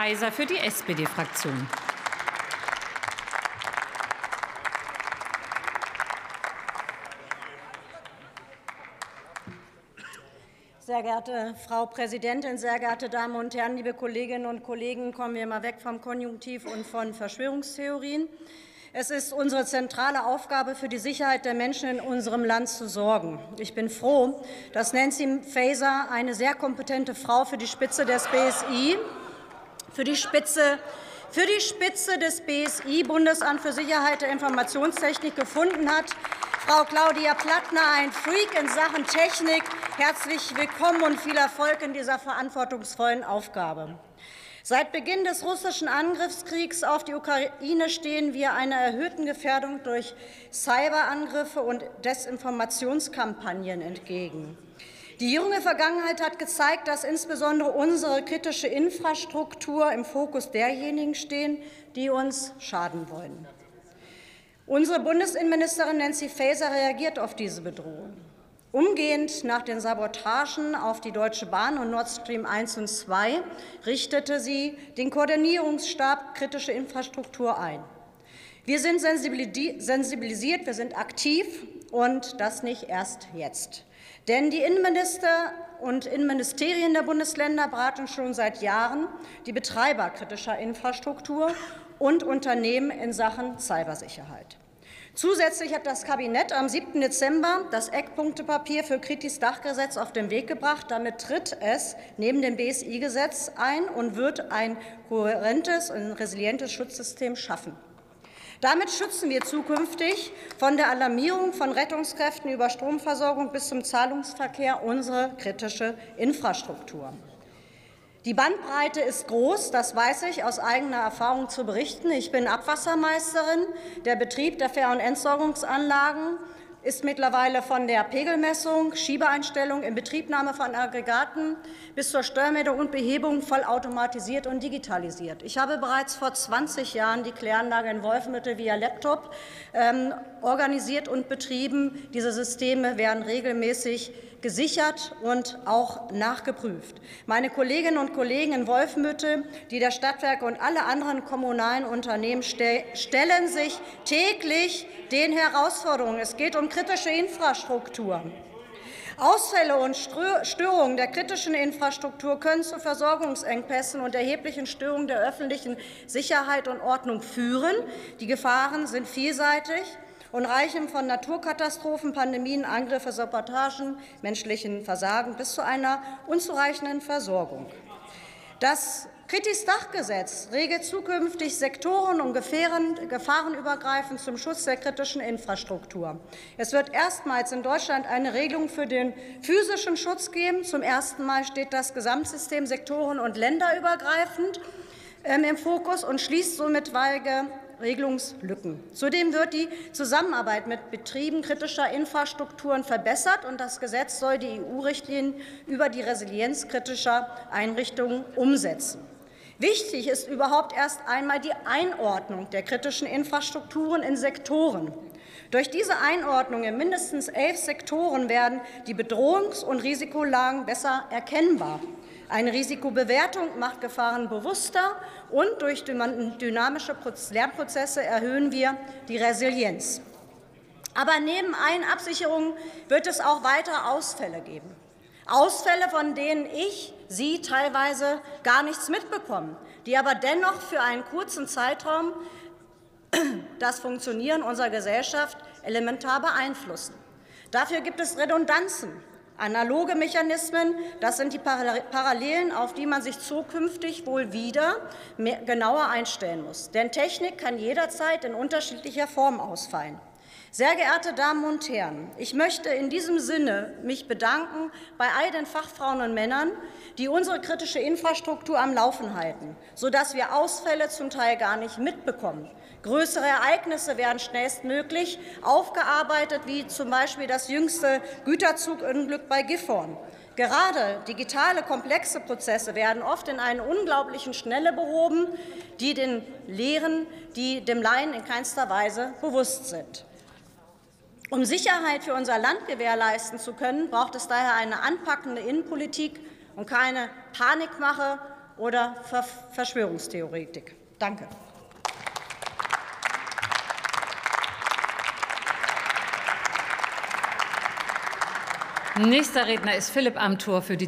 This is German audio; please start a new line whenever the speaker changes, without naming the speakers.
Faeser für die SPD-Fraktion.
Sehr geehrte Frau Präsidentin, sehr geehrte Damen und Herren, liebe Kolleginnen und Kollegen, kommen wir mal weg vom Konjunktiv und von Verschwörungstheorien. Es ist unsere zentrale Aufgabe, für die Sicherheit der Menschen in unserem Land zu sorgen. Ich bin froh, dass Nancy Faeser eine sehr kompetente Frau für die Spitze des BSI, für die Spitze für die Spitze des BSI, Bundesamt für Sicherheit der Informationstechnik, gefunden hat. Frau Claudia Plattner, ein Freak in Sachen Technik, herzlich willkommen und viel Erfolg in dieser verantwortungsvollen Aufgabe. Seit Beginn des russischen Angriffskriegs auf die Ukraine stehen wir einer erhöhten Gefährdung durch Cyberangriffe und Desinformationskampagnen entgegen. Die junge Vergangenheit hat gezeigt, dass insbesondere unsere kritische Infrastruktur im Fokus derjenigen stehen, die uns schaden wollen. Unsere Bundesinnenministerin Nancy Faeser reagiert auf diese Bedrohung. Umgehend nach den Sabotagen auf die Deutsche Bahn und Nord Stream 1 und 2 richtete sie den Koordinierungsstab kritische Infrastruktur ein. Wir sind sensibilisiert, wir sind aktiv und das nicht erst jetzt. Denn die Innenminister und Innenministerien der Bundesländer beraten schon seit Jahren die Betreiber kritischer Infrastruktur und Unternehmen in Sachen Cybersicherheit. Zusätzlich hat das Kabinett am 7. Dezember das Eckpunktepapier für Kritis Dachgesetz auf den Weg gebracht. Damit tritt es neben dem BSI-Gesetz ein und wird ein kohärentes und resilientes Schutzsystem schaffen. Damit schützen wir zukünftig von der Alarmierung von Rettungskräften über Stromversorgung bis zum Zahlungsverkehr unsere kritische Infrastruktur. Die Bandbreite ist groß, das weiß ich aus eigener Erfahrung zu berichten. Ich bin Abwassermeisterin. Der Betrieb der Fähr- und Entsorgungsanlagen ist mittlerweile von der Pegelmessung, Schiebeeinstellung, Inbetriebnahme von Aggregaten bis zur Steuermeldung und Behebung vollautomatisiert und digitalisiert. Ich habe bereits vor 20 Jahren die Kläranlage in Wolfenbüttel via Laptop ähm, organisiert und betrieben. Diese Systeme werden regelmäßig gesichert und auch nachgeprüft. Meine Kolleginnen und Kollegen in Wolfenbüttel, die der Stadtwerke und alle anderen kommunalen Unternehmen stellen sich täglich den Herausforderungen. Es geht um kritische Infrastruktur. Ausfälle und Störungen der kritischen Infrastruktur können zu Versorgungsengpässen und erheblichen Störungen der öffentlichen Sicherheit und Ordnung führen. Die Gefahren sind vielseitig und reichen von Naturkatastrophen, Pandemien, Angriffe, Sabotagen, menschlichen Versagen bis zu einer unzureichenden Versorgung. Das Kritis-Dachgesetz regelt zukünftig sektoren- und gefahrenübergreifend zum Schutz der kritischen Infrastruktur. Es wird erstmals in Deutschland eine Regelung für den physischen Schutz geben. Zum ersten Mal steht das Gesamtsystem sektoren- und länderübergreifend ähm, im Fokus und schließt somit weige Regelungslücken. Zudem wird die Zusammenarbeit mit Betrieben kritischer Infrastrukturen verbessert, und das Gesetz soll die EU-Richtlinien über die Resilienz kritischer Einrichtungen umsetzen. Wichtig ist überhaupt erst einmal die Einordnung der kritischen Infrastrukturen in Sektoren. Durch diese Einordnung in mindestens elf Sektoren werden die Bedrohungs- und Risikolagen besser erkennbar. Eine Risikobewertung macht Gefahren bewusster, und durch dynamische Lernprozesse erhöhen wir die Resilienz. Aber neben allen Absicherungen wird es auch weitere Ausfälle geben. Ausfälle, von denen ich, Sie teilweise gar nichts mitbekommen, die aber dennoch für einen kurzen Zeitraum das Funktionieren unserer Gesellschaft elementar beeinflussen. Dafür gibt es Redundanzen, analoge Mechanismen. Das sind die Parallelen, auf die man sich zukünftig wohl wieder genauer einstellen muss. Denn Technik kann jederzeit in unterschiedlicher Form ausfallen. Sehr geehrte Damen und Herren, ich möchte in diesem Sinne mich bedanken bei all den Fachfrauen und Männern, die unsere kritische Infrastruktur am Laufen halten, sodass wir Ausfälle zum Teil gar nicht mitbekommen. Größere Ereignisse werden schnellstmöglich aufgearbeitet, wie zum Beispiel das jüngste Güterzugunglück bei Gifhorn. Gerade digitale, komplexe Prozesse werden oft in einer unglaublichen Schnelle behoben, die den Lehren, die dem Laien in keinster Weise bewusst sind. Um Sicherheit für unser Land gewährleisten zu können, braucht es daher eine anpackende Innenpolitik und keine Panikmache oder Verschwörungstheoretik. Danke.
Nächster Redner ist Philipp Amthor für die